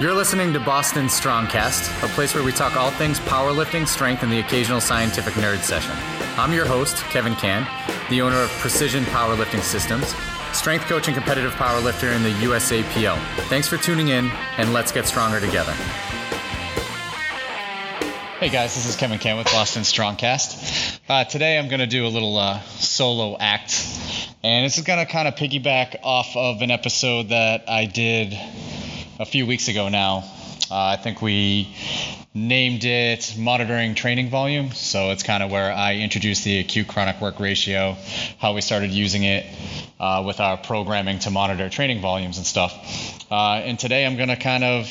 You're listening to Boston Strongcast, a place where we talk all things powerlifting, strength, and the occasional scientific nerd session. I'm your host, Kevin Cann, the owner of Precision Powerlifting Systems, strength coach and competitive powerlifter in the USAPL. Thanks for tuning in, and let's get stronger together. Hey guys, this is Kevin Cann with Boston Strongcast. Uh, today I'm going to do a little uh, solo act, and this is going to kind of piggyback off of an episode that I did a few weeks ago now. Uh, I think we named it monitoring training volume. So it's kind of where I introduced the acute chronic work ratio, how we started using it uh, with our programming to monitor training volumes and stuff. Uh, and today I'm going to kind of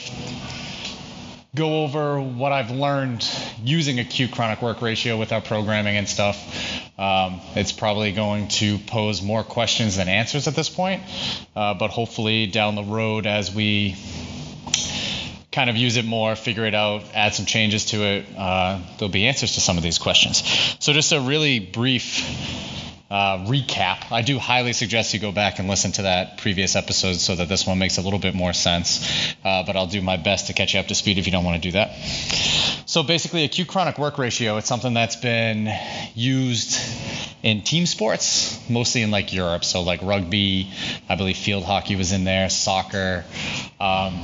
go over what I've learned using acute chronic work ratio with our programming and stuff. Um, it's probably going to pose more questions than answers at this point, uh, but hopefully down the road as we kind of use it more, figure it out, add some changes to it, uh, there'll be answers to some of these questions. So just a really brief uh, recap. I do highly suggest you go back and listen to that previous episode so that this one makes a little bit more sense. Uh, but I'll do my best to catch you up to speed if you don't want to do that. So basically, acute chronic work ratio, it's something that's been used in team sports, mostly in like Europe. So like rugby, I believe field hockey was in there, soccer. Um,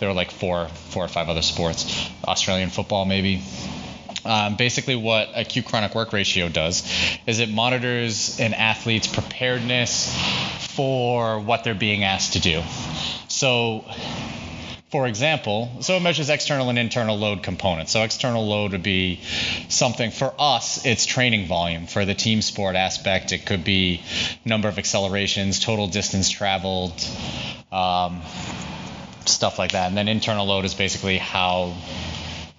there were like four, four or five other sports. Australian football, maybe. Um, basically, what acute chronic work ratio does is it monitors an athlete's preparedness for what they're being asked to do. So, for example, so it measures external and internal load components. So external load would be something for us, it's training volume. For the team sport aspect, it could be number of accelerations, total distance traveled, um, stuff like that. And then internal load is basically how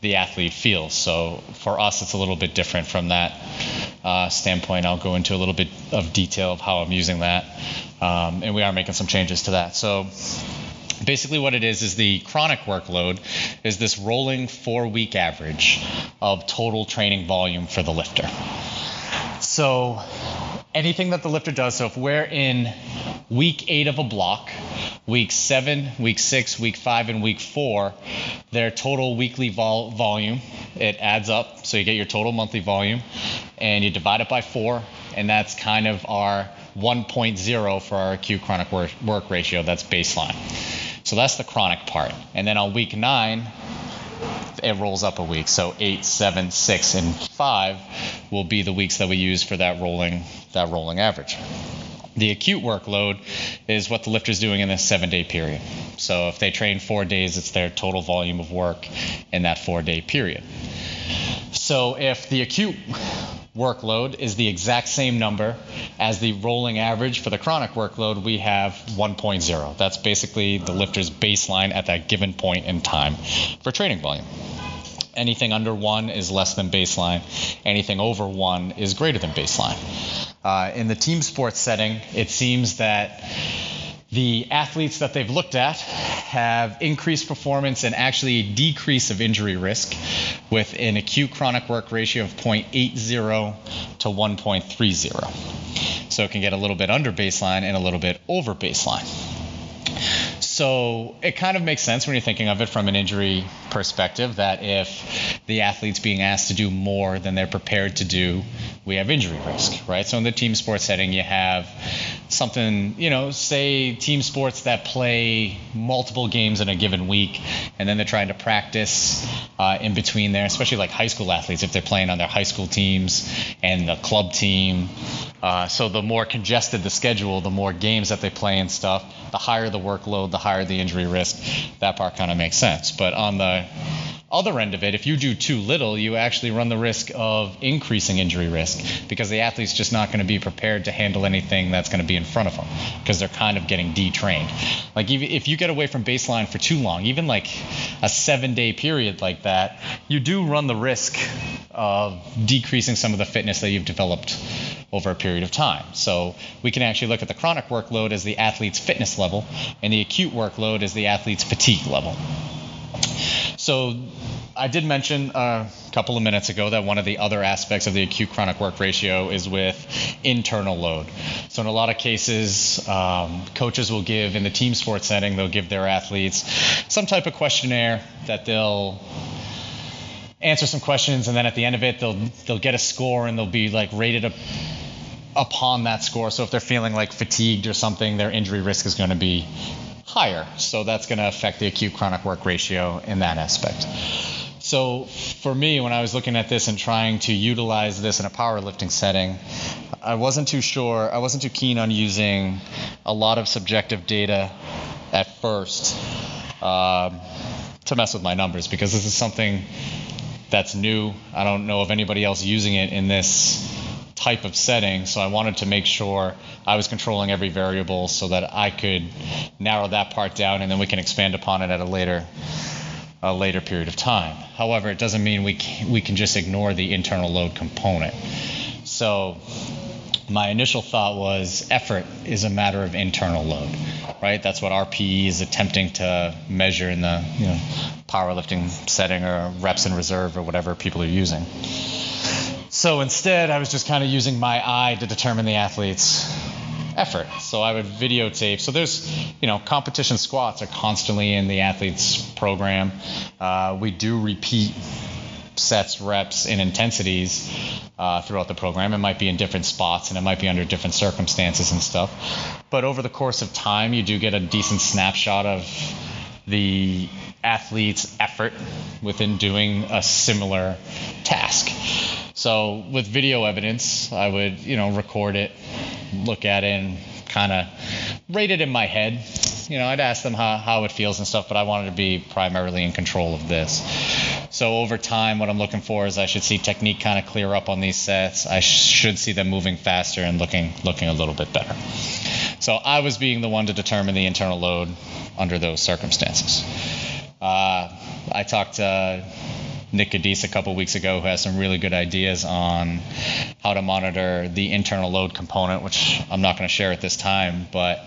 the athlete feels. So for us, it's a little bit different from that uh, standpoint. I'll go into a little bit of detail of how I'm using that, um, and we are making some changes to that. So basically what it is is the chronic workload is this rolling four week average of total training volume for the lifter. So anything that the lifter does, so if we're in week eight of a block, week seven, week six, week five, and week four, their total weekly vol- volume, it adds up. So you get your total monthly volume and you divide it by four, and that's kind of our 1.0 for our acute chronic work, work ratio. That's baseline. So that's the chronic part. And then on week nine, it rolls up a week. So eight, seven, six, and five will be the weeks that we use for that rolling that rolling average. The acute workload is what the lifter's doing in this seven day period. So if they train four days, it's their total volume of work in that four day period. So if the acute workload is the exact same number as the rolling average for the chronic workload, we have 1.0. That's basically the lifter's baseline at that given point in time for training volume. Anything under one is less than baseline. Anything over one is greater than baseline. Uh, in the team sports setting, it seems that the athletes that they've looked at have increased performance and actually a decrease of injury risk with an acute chronic work ratio of 0.80 to 1.30. So it can get a little bit under baseline and a little bit over baseline. So it kind of makes sense when you're thinking of it from an injury perspective that if the athlete's being asked to do more than they're prepared to do, we have injury risk, right? So in the team sports setting, you have something, you know, say team sports that play multiple games in a given week, and then they're trying to practice uh, in between there, especially like high school athletes if they're playing on their high school teams and the club team. Uh, so the more congested the schedule, the more games that they play and stuff, the higher the workload, the higher the injury risk. That part kind of makes sense. But on the other end of it, if you do too little, you actually run the risk of increasing injury risk because the athlete's just not going to be prepared to handle anything that's going to be in front of them because they're kind of getting detrained. Like if you get away from baseline for too long, even like a seven day period like that, you do run the risk of decreasing some of the fitness that you've developed over a period of time. So we can actually look at the chronic workload as the athlete's fitness level and the acute workload as the athlete's fatigue level. So I did mention a couple of minutes ago that one of the other aspects of the acute chronic work ratio is with internal load. So, in a lot of cases, um, coaches will give, in the team sports setting, they'll give their athletes some type of questionnaire that they'll answer some questions, and then at the end of it, they'll they'll get a score and they'll be like rated up upon that score. So if they're feeling like fatigued or something, their injury risk is going to be higher. So that's going to affect the acute chronic work ratio in that aspect. So for me, when I was looking at this and trying to utilize this in a powerlifting setting, I wasn't too sure, I wasn't too keen on using a lot of subjective data at first um, to mess with my numbers because this is something that's new. I don't know of anybody else using it in this type of setting. So I wanted to make sure I was controlling every variable so that I could narrow that part down and then we can expand upon it at a later a later period of time. However, it doesn't mean we can, we can just ignore the internal load component. So my initial thought was effort is a matter of internal load, right? That's what RPE is attempting to measure in the you know, powerlifting setting or reps in reserve or whatever people are using. So instead, I was just kind of using my eye to determine the athlete's effort. So I would videotape. So there's, you know, competition squats are constantly in the athlete's program. Uh, we do repeat sets, reps, and intensities uh, throughout the program. It might be in different spots and it might be under different circumstances and stuff. But over the course of time, you do get a decent snapshot of the athlete's effort within doing a similar task. So with video evidence, I would, you know, record it, look at it, and kind of rate it in my head. You know, I'd ask them how, how it feels and stuff, but I wanted to be primarily in control of this. So over time, what I'm looking for is I should see technique kind of clear up on these sets. I sh- should see them moving faster and looking looking a little bit better. So I was being the one to determine the internal load under those circumstances. Uh, I talked to Nick Cadiz a couple weeks ago, who has some really good ideas on how to monitor the internal load component, which I'm not going to share at this time, but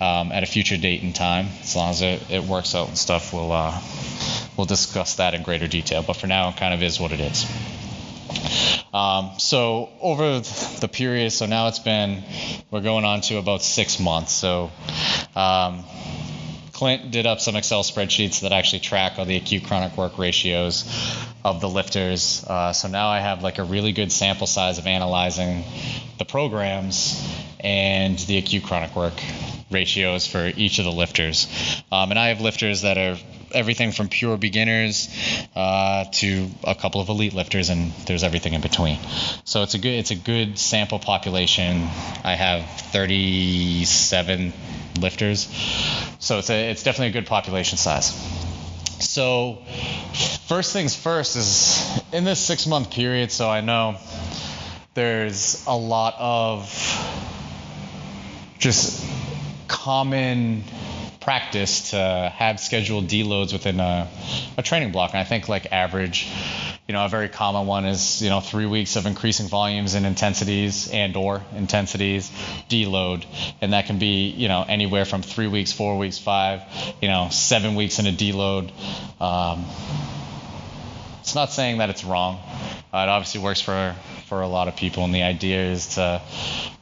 um, at a future date and time, as long as it, it works out and stuff, we'll uh, we'll discuss that in greater detail. But for now, it kind of is what it is. Um, so over the period, so now it's been, we're going on to about six months. So um, Clint did up some Excel spreadsheets that actually track all the acute chronic work ratios of the lifters. Uh, so now I have like a really good sample size of analyzing the programs and the acute chronic work ratios for each of the lifters. Um, and I have lifters that are everything from pure beginners uh, to a couple of elite lifters, and there's everything in between. So it's a good it's a good sample population. I have 37 lifters, so it's a it's definitely a good population size. So first things first is in this six month period. So I know there's a lot of just common practice to have scheduled deloads within a, a, training block. And I think like average, you know, a very common one is, you know, three weeks of increasing volumes and intensities and or intensities, deload. And that can be, you know, anywhere from three weeks, four weeks, five, you know, seven weeks in a deload. Um, it's not saying that it's wrong. Uh, it obviously works for, for a lot of people. And the idea is to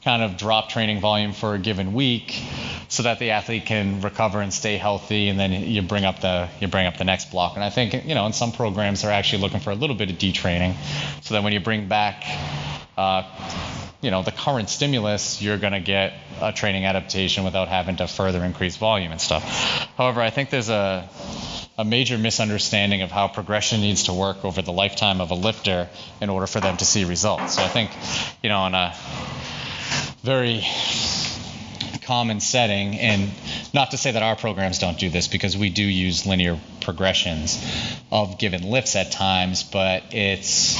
kind of drop training volume for a given week so that the athlete can recover and stay healthy and then you bring up the you bring up the next block and i think you know in some programs they're actually looking for a little bit of detraining so that when you bring back uh, you know the current stimulus you're going to get a training adaptation without having to further increase volume and stuff however i think there's a a major misunderstanding of how progression needs to work over the lifetime of a lifter in order for them to see results. So I think, you know, in a very common setting, and not to say that our programs don't do this because we do use linear progressions of given lifts at times, but it's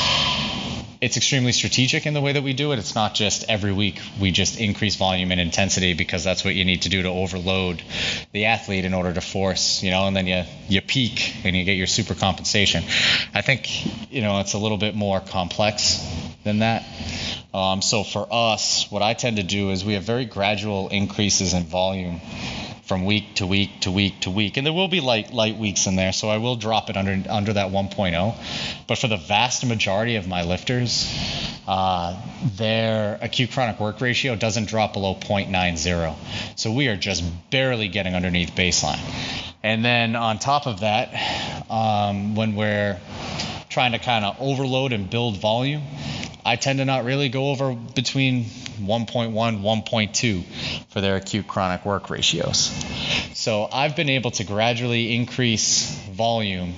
it's extremely strategic in the way that we do it. It's not just every week we just increase volume and intensity because that's what you need to do to overload the athlete in order to force, you know, and then you you peak and you get your super compensation. I think, you know, it's a little bit more complex than that. Um, so for us, what I tend to do is we have very gradual increases in volume from week to week to week to week, and there will be light light weeks in there, so I will drop it under under that 1.0. But for the vast majority of my lifters, uh, their acute chronic work ratio doesn't drop below 0.90. So we are just barely getting underneath baseline. And then on top of that, um, when we're trying to kind of overload and build volume, I tend to not really go over between 1.1, 1.2 for their acute chronic work ratios. So I've been able to gradually increase volume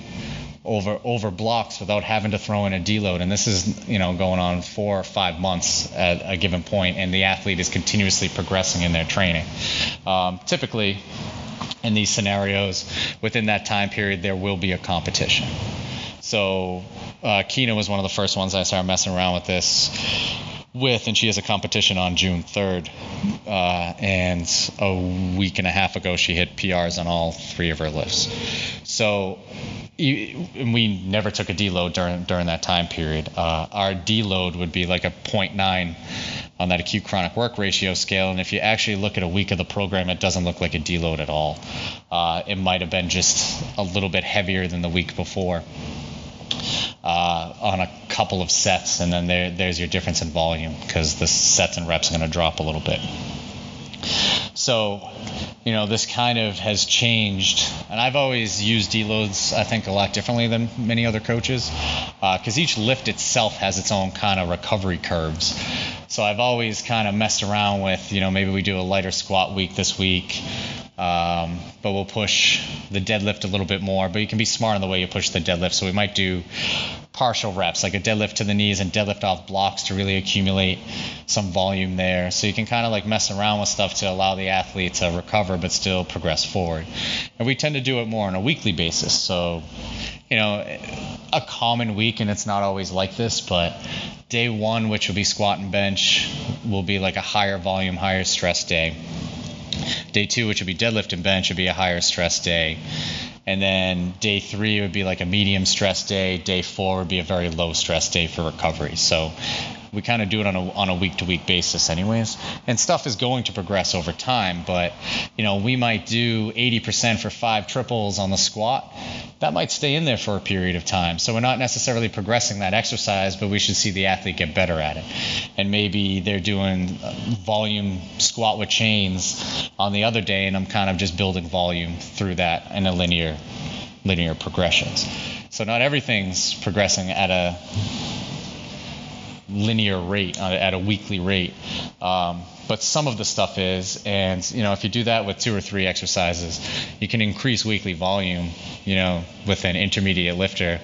over over blocks without having to throw in a deload. And this is you know going on four or five months at a given point, and the athlete is continuously progressing in their training. Um, typically, in these scenarios, within that time period, there will be a competition. So uh, Kina was one of the first ones I started messing around with this with, and she has a competition on June 3rd. Uh, and a week and a half ago, she hit PRs on all three of her lifts. So we never took a deload during during that time period. Uh, our deload would be like a 0.9 on that acute chronic work ratio scale, and if you actually look at a week of the program, it doesn't look like a deload at all. Uh, it might have been just a little bit heavier than the week before. Uh, on a couple of sets, and then there, there's your difference in volume because the sets and reps are going to drop a little bit. So, you know, this kind of has changed. And I've always used deloads, I think, a lot differently than many other coaches because uh, each lift itself has its own kind of recovery curves. So I've always kind of messed around with, you know, maybe we do a lighter squat week this week, um, but we'll push the deadlift a little bit more. But you can be smart in the way you push the deadlift. So we might do partial reps, like a deadlift to the knees and deadlift off blocks to really accumulate some volume there. So you can kind of like mess around with stuff to allow the athlete to recover but still progress forward. And we tend to do it more on a weekly basis. So, you know, a common week, and it's not always like this, but day one, which will be squat and bench, will be like a higher volume, higher stress day. Day two, which would be deadlift and bench, would be a higher stress day. And then day three would be like a medium stress day. Day four would be a very low stress day for recovery. So we kind of do it on a on a week to week basis, anyways. And stuff is going to progress over time, but you know we might do 80% for five triples on the squat. That might stay in there for a period of time. So we're not necessarily progressing that exercise, but we should see the athlete get better at it. And maybe they're doing uh, volume squat with chains on the other day, and I'm kind of just building volume through that in a linear linear progressions. So not everything's progressing at a linear rate uh, at a weekly rate. Um, but some of the stuff is, and you know, if you do that with two or three exercises, you can increase weekly volume. You know, with an intermediate lifter,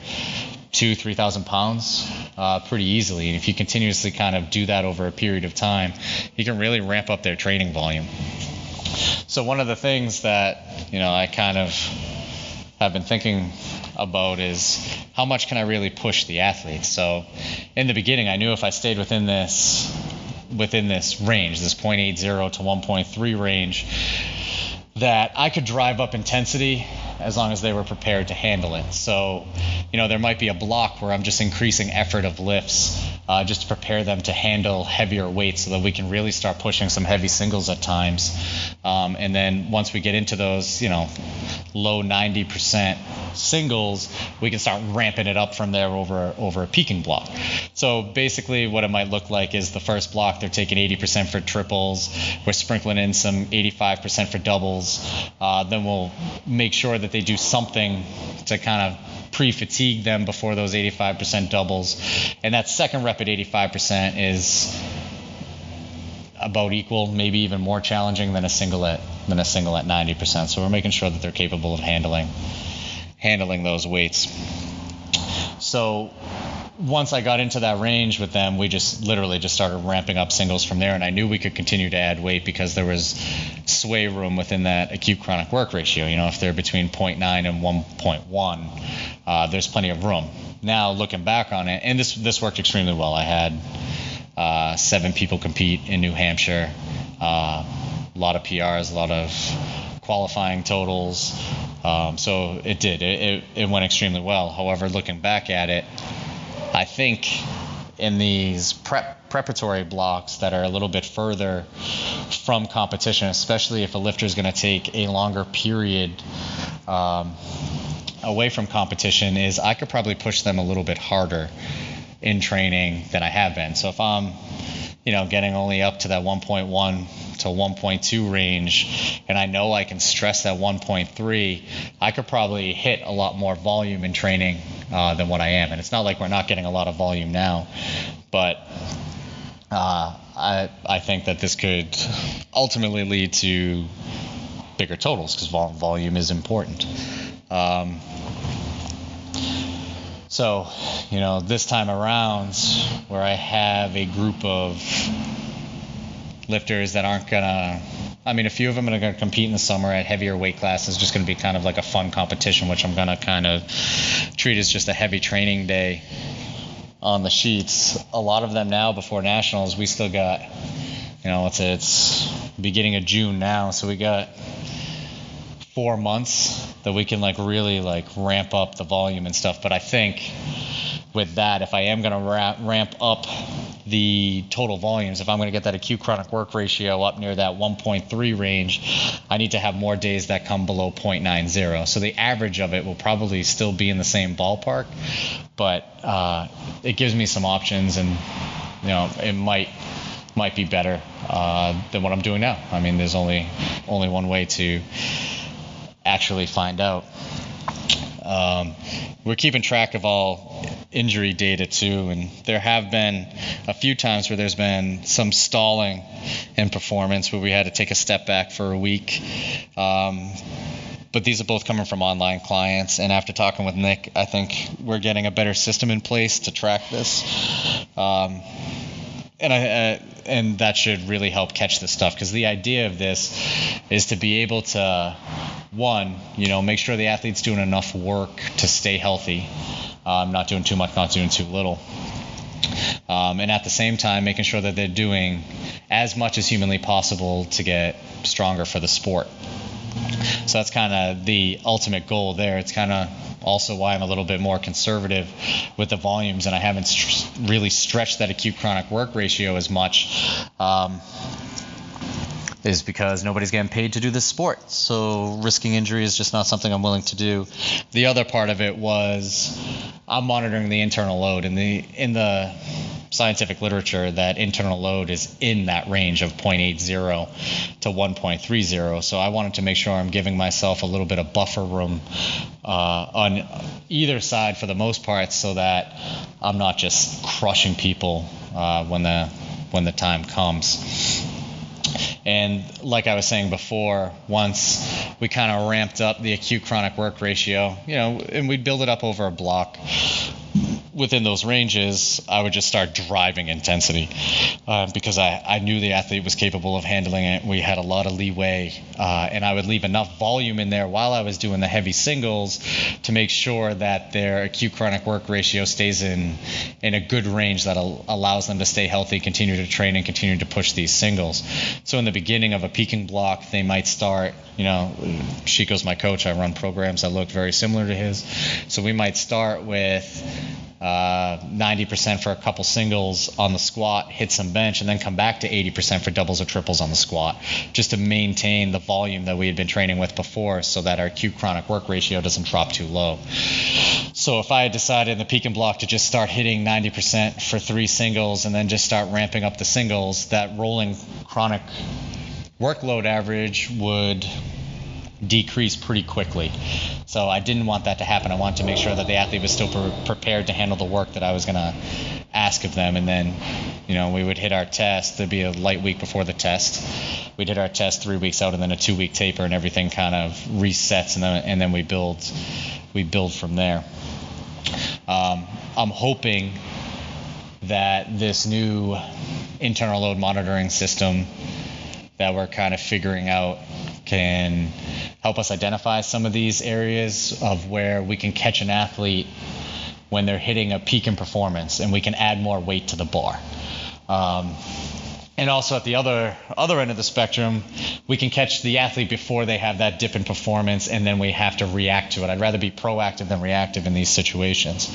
two, three thousand pounds, uh, pretty easily. And if you continuously kind of do that over a period of time, you can really ramp up their training volume. So one of the things that you know I kind of have been thinking about is how much can I really push the athlete. So in the beginning, I knew if I stayed within this within this range, this 0.80 to 1.3 range, that I could drive up intensity as long as they were prepared to handle it. So, you know, there might be a block where I'm just increasing effort of lifts uh, just to prepare them to handle heavier weights so that we can really start pushing some heavy singles at times. Um, and then once we get into those, you know, low 90% singles, we can start ramping it up from there over over a peaking block. So basically, what it might look like is the first block they're taking 80% for triples, we're sprinkling in some 85% for doubles. Uh, then we'll make sure that they do something to kind of pre-fatigue them before those 85% doubles. And that second rep at 85% is about equal, maybe even more challenging than a single at than a single at 90%. So we're making sure that they're capable of handling handling those weights. So once I got into that range with them, we just literally just started ramping up singles from there, and I knew we could continue to add weight because there was sway room within that acute chronic work ratio. You know, if they're between 0.9 and 1.1, uh, there's plenty of room. Now looking back on it, and this this worked extremely well. I had uh, seven people compete in New Hampshire, uh, a lot of PRs, a lot of qualifying totals. Um, so it did. It, it, it went extremely well. However, looking back at it, I think in these prep preparatory blocks that are a little bit further from competition, especially if a lifter is going to take a longer period um, away from competition, is I could probably push them a little bit harder in training than I have been. So if I'm, you know, getting only up to that 1.1 to 1.2 range, and I know I can stress that 1.3, I could probably hit a lot more volume in training uh, than what I am. And it's not like we're not getting a lot of volume now, but uh, I I think that this could ultimately lead to bigger totals because vol- volume is important. Um, so, you know, this time around, where I have a group of lifters that aren't gonna. I mean, a few of them are going to compete in the summer at heavier weight classes, just going to be kind of like a fun competition, which I'm going to kind of treat as just a heavy training day on the sheets. A lot of them now before nationals, we still got, you know, it's it's beginning of June now, so we got four months that we can like really like ramp up the volume and stuff. But I think with that, if I am going to ra- ramp up the total volumes, if I'm going to get that acute chronic work ratio up near that 1.3 range, I need to have more days that come below 0.90. So the average of it will probably still be in the same ballpark, but uh, it gives me some options, and you know it might might be better uh, than what I'm doing now. I mean, there's only only one way to actually find out. Um, we're keeping track of all injury data too, and there have been a few times where there's been some stalling in performance where we had to take a step back for a week. Um, but these are both coming from online clients, and after talking with Nick, I think we're getting a better system in place to track this. Um, and I, and that should really help catch this stuff because the idea of this is to be able to one you know make sure the athlete's doing enough work to stay healthy um, not doing too much not doing too little um, and at the same time making sure that they're doing as much as humanly possible to get stronger for the sport. So that's kind of the ultimate goal there. It's kind of also why I'm a little bit more conservative with the volumes, and I haven't st- really stretched that acute chronic work ratio as much. Um, is because nobody's getting paid to do this sport. So risking injury is just not something I'm willing to do. The other part of it was I'm monitoring the internal load in the in the scientific literature that internal load is in that range of 0.80 to 1.30. So I wanted to make sure I'm giving myself a little bit of buffer room uh, on either side for the most part, so that I'm not just crushing people uh, when the when the time comes. And like I was saying before, once we kind of ramped up the acute chronic work ratio, you know, and we'd build it up over a block, within those ranges, I would just start driving intensity uh, because I, I knew the athlete was capable of handling it. We had a lot of leeway, uh, and I would leave enough volume in there while I was doing the heavy singles to make sure that their acute chronic work ratio stays in in a good range that al- allows them to stay healthy, continue to train, and continue to push these singles. So in the beginning of a peaking block, they might start. You know, Chico's my coach. I run programs that look very similar to his. So we might start with uh, 90% for a couple singles on the squat, hit some bench, and then come back to 80% for doubles or triples on the squat, just to maintain the volume that we had been training with before so that our acute chronic work ratio doesn't drop too low. So if I had decided in the peak and block to just start hitting 90% for three singles and then just start ramping up the singles, that rolling chronic workload average would decrease pretty quickly. So I didn't want that to happen. I wanted to make sure that the athlete was still pre- prepared to handle the work that I was going to ask of them. And then, you know, we would hit our test. There'd be a light week before the test. We'd hit our test three weeks out, and then a two-week taper, and everything kind of resets, and then and then we build we build from there. Um, I'm hoping that this new internal load monitoring system that we're kind of figuring out can help us identify some of these areas of where we can catch an athlete when they're hitting a peak in performance and we can add more weight to the bar. Um, and also at the other other end of the spectrum, we can catch the athlete before they have that dip in performance, and then we have to react to it. I'd rather be proactive than reactive in these situations.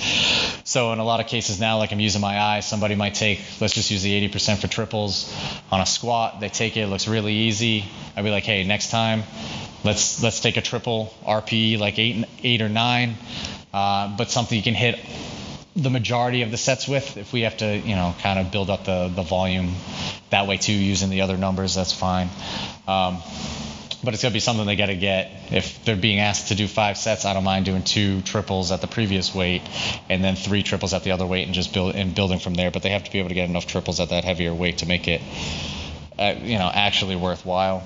So in a lot of cases now, like I'm using my eye, somebody might take, let's just use the 80% for triples on a squat. They take it, it looks really easy. I'd be like, hey, next time, let's let's take a triple RPE like eight eight or nine, uh, but something you can hit the majority of the sets with. If we have to, you know, kind of build up the, the volume that way too, using the other numbers, that's fine. Um, but it's going to be something they got to get. If they're being asked to do five sets, I don't mind doing two triples at the previous weight and then three triples at the other weight and just build and building from there. But they have to be able to get enough triples at that heavier weight to make it, uh, you know, actually worthwhile.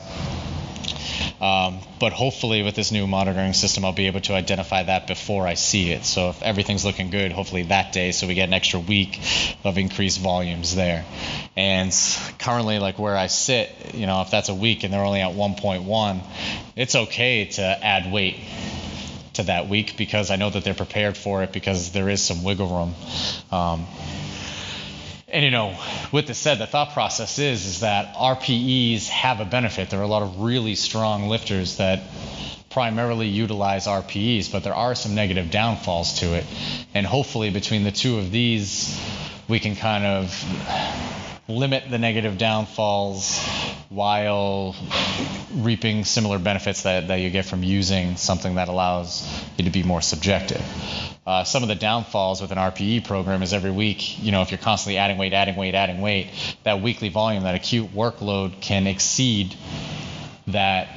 Um, but hopefully, with this new monitoring system, I'll be able to identify that before I see it. So if everything's looking good, hopefully that day, so we get an extra week of increased volumes there. And currently, like where I sit, you know, if that's a week and they're only at 1.1, it's okay to add weight to that week because I know that they're prepared for it because there is some wiggle room. Um, and you know, with this said, the thought process is is that RPEs have a benefit. There are a lot of really strong lifters that primarily utilize RPEs, but there are some negative downfalls to it. And hopefully, between the two of these, we can kind of limit the negative downfalls while reaping similar benefits that, that you get from using something that allows you to be more subjective. Uh, some of the downfalls with an RPE program is every week, you know, if you're constantly adding weight, adding weight, adding weight, that weekly volume, that acute workload can exceed that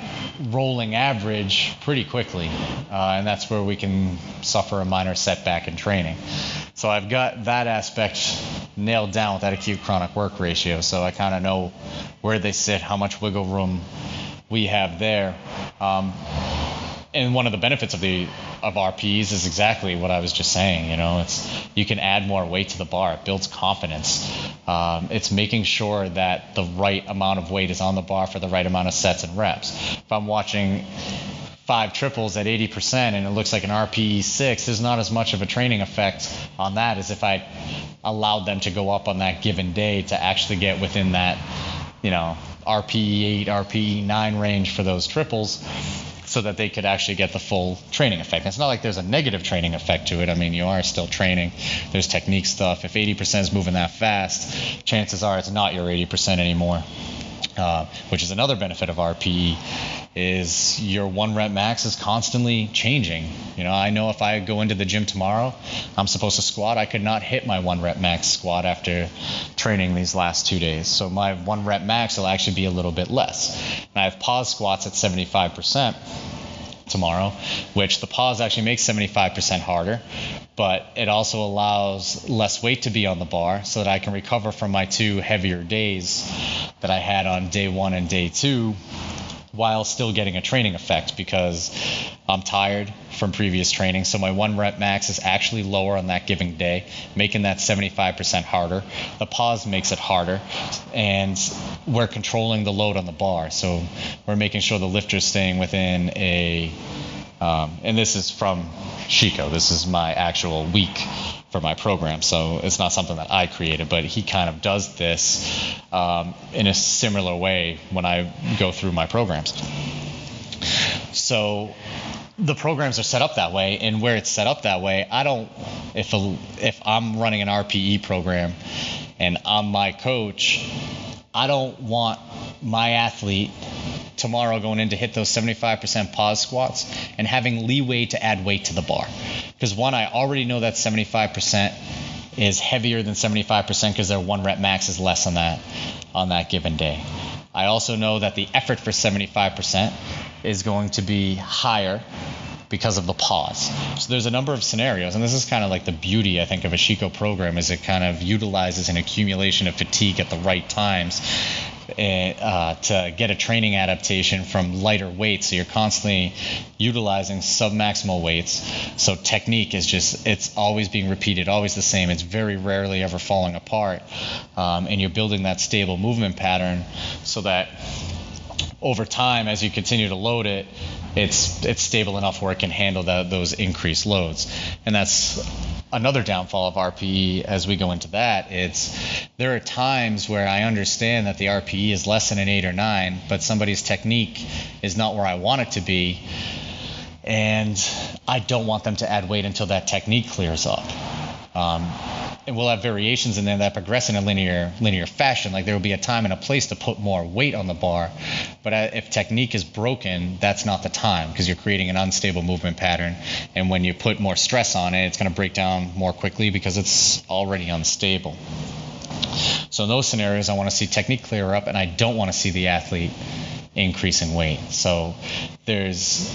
rolling average pretty quickly. Uh, and that's where we can suffer a minor setback in training. So I've got that aspect nailed down with that acute chronic work ratio. So I kind of know where they sit, how much wiggle room we have there. Um, and one of the benefits of the of RPs is exactly what I was just saying. You know, it's you can add more weight to the bar. It builds confidence. Um, it's making sure that the right amount of weight is on the bar for the right amount of sets and reps. If I'm watching five triples at 80% and it looks like an RPE six, there's not as much of a training effect on that as if I allowed them to go up on that given day to actually get within that, you know, RPE eight, RPE nine range for those triples so that they could actually get the full training effect. it's not like there's a negative training effect to it. I mean, you are still training. There's technique stuff. If 80% is moving that fast, chances are it's not your 80% anymore. Uh, which is another benefit of RPE, is your one rep max is constantly changing. You know, I know if I go into the gym tomorrow, I'm supposed to squat. I could not hit my one rep max squat after training these last two days. So my one rep max will actually be a little bit less. And I have pause squats at 75% tomorrow, which the pause actually makes 75% harder, but it also allows less weight to be on the bar so that I can recover from my two heavier days that I had on day one and day two while still getting a training effect because I'm tired from previous training. So my one rep max is actually lower on that given day, making that 75% harder. The pause makes it harder, and we're controlling the load on the bar. So we're making sure the lifter's staying within a, um, and this is from Chico. This is my actual week for my program. So it's not something that I created, but he kind of does this um, in a similar way when I go through my programs. So the programs are set up that way, and where it's set up that way, I don't. If a, if I'm running an RPE program and I'm my coach, I don't want my athlete tomorrow going in to hit those 75% pause squats and having leeway to add weight to the bar. Because one, I already know that 75% is heavier than 75% because their one rep max is less on that on that given day. I also know that the effort for 75% is going to be higher because of the pause. So there's a number of scenarios, and this is kind of like the beauty, I think, of a Chico program, is it kind of utilizes an accumulation of fatigue at the right times uh, to get a training adaptation from lighter weights. So you're constantly utilizing submaximal weights. So technique is just, it's always being repeated, always the same. It's very rarely ever falling apart. Um, and you're building that stable movement pattern so that over time, as you continue to load it, it's it's stable enough where it can handle that, those increased loads. And that's another downfall of RPE as we go into that. It's there are times where I understand that the RPE is less than an eight or nine, but somebody's technique is not where I want it to be. And I don't want them to add weight until that technique clears up. Um, and we'll have variations in there that progress in a linear linear fashion. Like there will be a time and a place to put more weight on the bar, but uh, if technique is broken, that's not the time because you're creating an unstable movement pattern. And when you put more stress on it, it's going to break down more quickly because it's already unstable. So in those scenarios, I want to see technique clear up, and I don't want to see the athlete increase in weight. So there's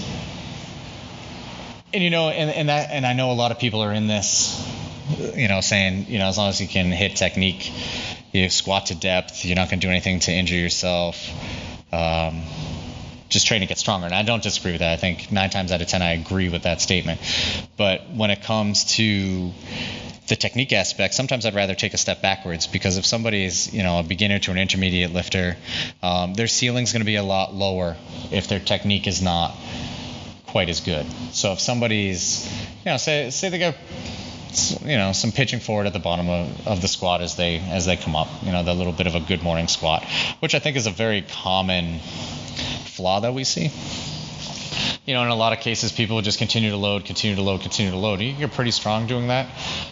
and you know and, and that and I know a lot of people are in this you know, saying, you know, as long as you can hit technique, you squat to depth, you're not going to do anything to injure yourself. Um, just train to get stronger. And I don't disagree with that. I think nine times out of ten, I agree with that statement. But when it comes to the technique aspect, sometimes I'd rather take a step backwards because if somebody is, you know, a beginner to an intermediate lifter, um, their ceiling's going to be a lot lower if their technique is not quite as good. So if somebody's, you know, say say they got you know some pitching forward at the bottom of, of the squat as they as they come up. You know, the little bit of a good morning squat, which I think is a very common flaw that we see. You know, in a lot of cases, people just continue to load, continue to load, continue to load. You get pretty strong doing that,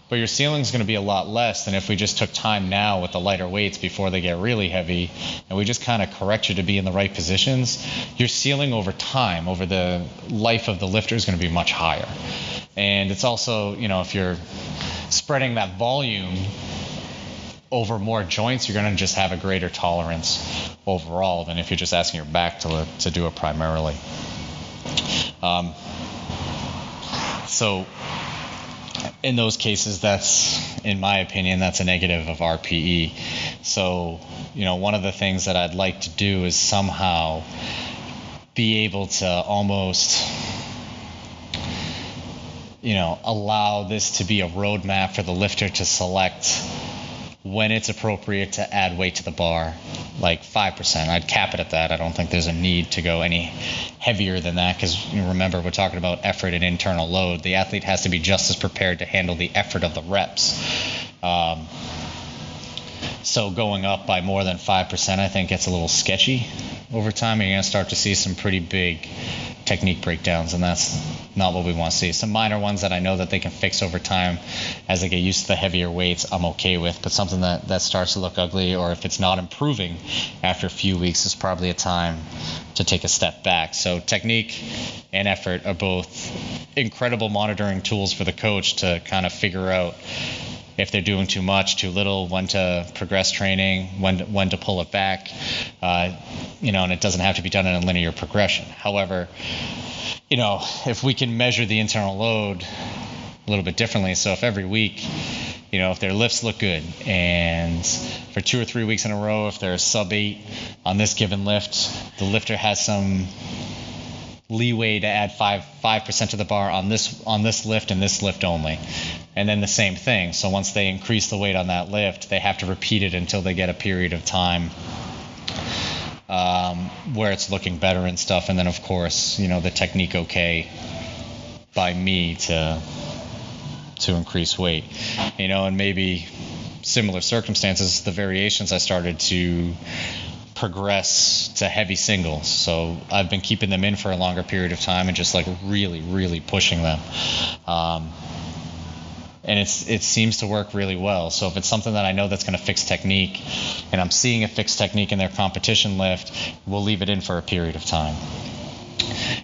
but your ceiling is going to be a lot less than if we just took time now with the lighter weights before they get really heavy, and we just kind of correct you to be in the right positions. Your ceiling over time, over the life of the lifter, is going to be much higher. And it's also, you know, if you're spreading that volume over more joints, you're going to just have a greater tolerance overall than if you're just asking your back to, to do it primarily. Um, so, in those cases, that's, in my opinion, that's a negative of RPE. So, you know, one of the things that I'd like to do is somehow be able to almost you know, allow this to be a roadmap for the lifter to select when it's appropriate to add weight to the bar, like 5%. I'd cap it at that. I don't think there's a need to go any heavier than that because remember, we're talking about effort and internal load. The athlete has to be just as prepared to handle the effort of the reps. Um, so going up by more than 5%, I think gets a little sketchy over time. You're going to start to see some pretty big technique breakdowns, and that's not what we want to see. Some minor ones that I know that they can fix over time as they get used to the heavier weights, I'm okay with. But something that, that starts to look ugly, or if it's not improving after a few weeks, is probably a time to take a step back. So technique and effort are both incredible monitoring tools for the coach to kind of figure out if they're doing too much, too little, when to progress training, when to, when to pull it back, uh, you know, and it doesn't have to be done in a linear progression. However, you know, if we can measure the internal load a little bit differently, so if every week, you know, if their lifts look good, and for two or three weeks in a row, if they're sub eight on this given lift, the lifter has some leeway to add five five percent to the bar on this on this lift and this lift only, and then the same thing. So once they increase the weight on that lift, they have to repeat it until they get a period of time um, where it's looking better and stuff. And then of course, you know, the technique okay by me to to increase weight, you know, and maybe similar circumstances, the variations I started to progress to heavy singles. So I've been keeping them in for a longer period of time and just like really, really pushing them. Um, and it's it seems to work really well. So if it's something that I know that's going to fix technique, and I'm seeing a fixed technique in their competition lift, we'll leave it in for a period of time.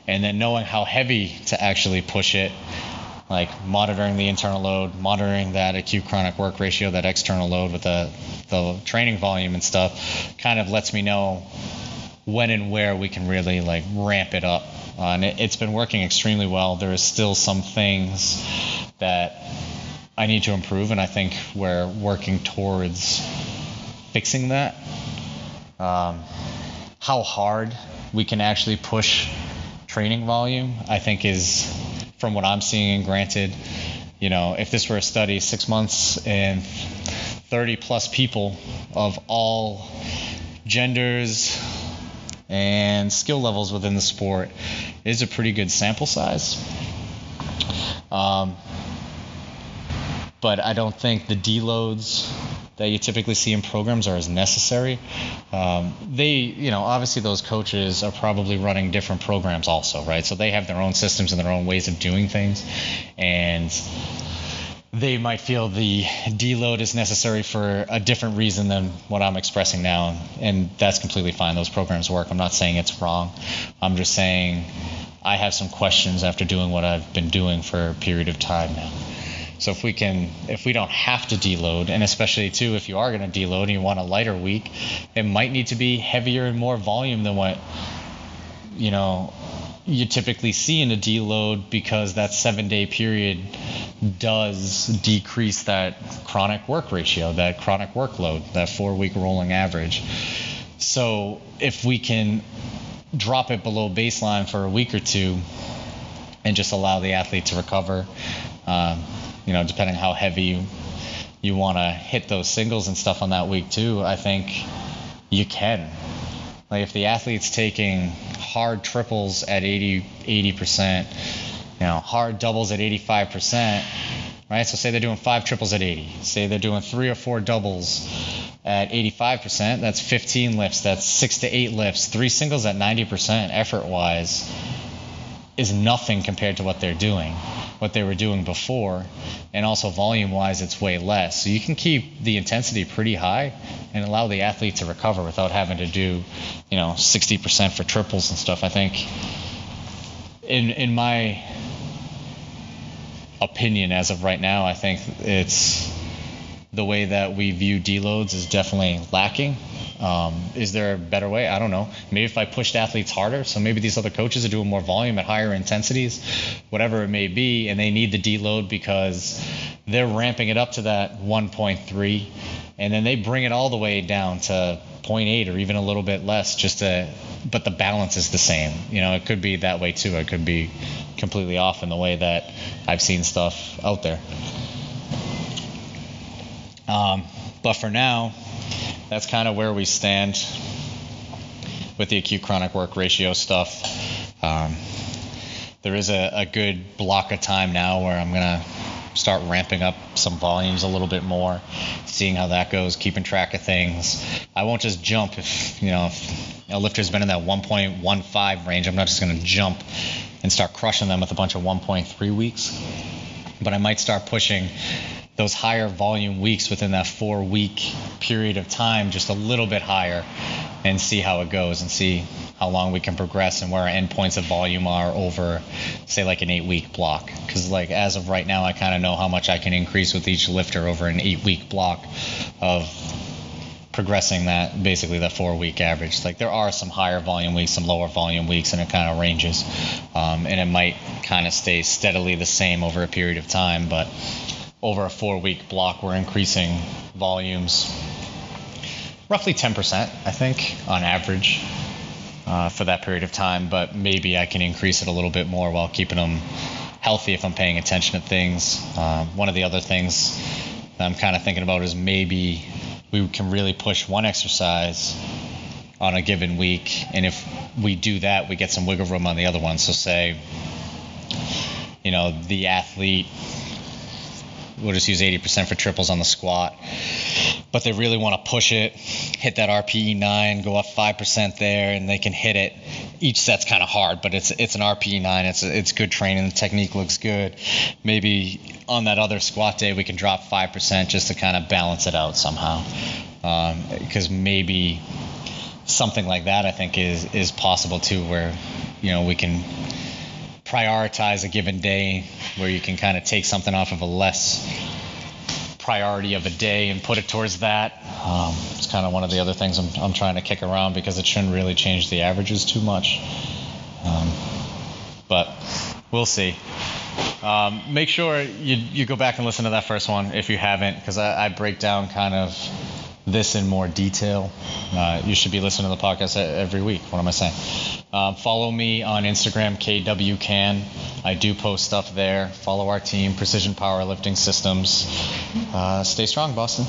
And then knowing how heavy to actually push it like monitoring the internal load, monitoring that acute chronic work ratio, that external load with the, the training volume and stuff, kind of lets me know when and where we can really like ramp it up. Uh, and it, it's been working extremely well. There is still some things that I need to improve, and I think we're working towards fixing that. Um, how hard we can actually push training volume, I think, is from what I'm seeing, And granted, you know, if this were a study, six months and 30 plus people of all genders, and skill levels within the sport is a pretty good sample size. Um, but I don't think the deloads that you typically see in programs are as necessary. Um, they, you know, obviously those coaches are probably running different programs also, right? So they have their own systems and their own ways of doing things, and they might feel the deload is necessary for a different reason than what I'm expressing now, and that's completely fine. Those programs work. I'm not saying it's wrong. I'm just saying I have some questions after doing what I've been doing for a period of time now. So if we can, if we don't have to deload, and especially too, if you are going to deload and you want a lighter week, it might need to be heavier and more volume than what you know you typically see in a deload because that seven day period does decrease that chronic work ratio, that chronic workload, that four week rolling average. So if we can drop it below baseline for a week or two and just allow the athlete to recover, um, you know, depending how heavy you, you want to hit those singles and stuff on that week too, I think you can. Like if the athlete's taking hard triples at 80 80%, you know, hard doubles at 85%, right? So say they're doing five triples at 80. Say they're doing three or four doubles at 85%. That's 15 lifts. That's six to eight lifts. Three singles at 90% effort-wise is nothing compared to what they're doing what they were doing before, and also volume wise, it's way less. So you can keep the intensity pretty high and allow the athlete to recover without having to do, you know, 60% for triples and stuff. I think, in in my opinion, as of right now, I think it's the way that we view deloads is definitely lacking. Um, is there a better way? I don't know. Maybe if I pushed athletes harder, so maybe these other coaches are doing more volume at higher intensities, whatever it may be, and they need the deload because they're ramping it up to that 1.3, and then they bring it all the way down to 0.8 or even a little bit less, just to, but the balance is the same. You know, it could be that way too. It could be completely off in the way that I've seen stuff out there. Um, but for now, that's kind of where we stand with the acute chronic work ratio stuff. Um, there is a, a, good block of time now where I'm going to start ramping up some volumes a little bit more, seeing how that goes, keeping track of things. I won't just jump if, you know, if a lifter's been in that 1.15 range, I'm not just going to jump and start crushing them with a bunch of 1.3 weeks. But I might start pushing those higher volume weeks within that four week period of time just a little bit higher and see how it goes and see how long we can progress and where our endpoints of volume are over say like an eight week block. Because like as of right now i kind of know how much i can increase with each lifter over an eight week block of progressing that basically that four week average. Like there are some higher volume weeks some lower volume weeks and it kind of ranges. Um, and it might kind of stay steadily the same over a period of time but over a four week block, we're increasing volumes roughly 10%, I think, on average uh, for that period of time. But maybe I can increase it a little bit more while keeping them healthy if I'm paying attention to things. Uh, one of the other things that I'm kind of thinking about is maybe we can really push one exercise on a given week. And if we do that, we get some wiggle room on the other one. So, say, you know, the athlete we'll just use 80% for triples on the squat. But they really want to push it, hit that RPE 9, go up 5% there, and they can hit it. Each set's kind of hard, but it's it's an RPE 9. It's it's good training. The technique looks good. Maybe on that other squat day we can drop 5% just to kind of balance it out somehow. Because um, maybe something like that I think is is possible too, where you know we can prioritize a given day where you can kind of take something off of a less priority of a day and put it towards that. Um, it's kind of one of the other things I'm, I'm, trying to kick around because it shouldn't really change the averages too much. Um, but we'll see. Um, make sure you, you go back and listen to that first one if you haven't, because I, I break down kind of this in more detail, uh, you should be listening to the podcast every week. What am I saying? Um, follow me on Instagram, KWCan. I do post stuff there. Follow our team, Precision Powerlifting Systems. Uh, stay strong, Boston.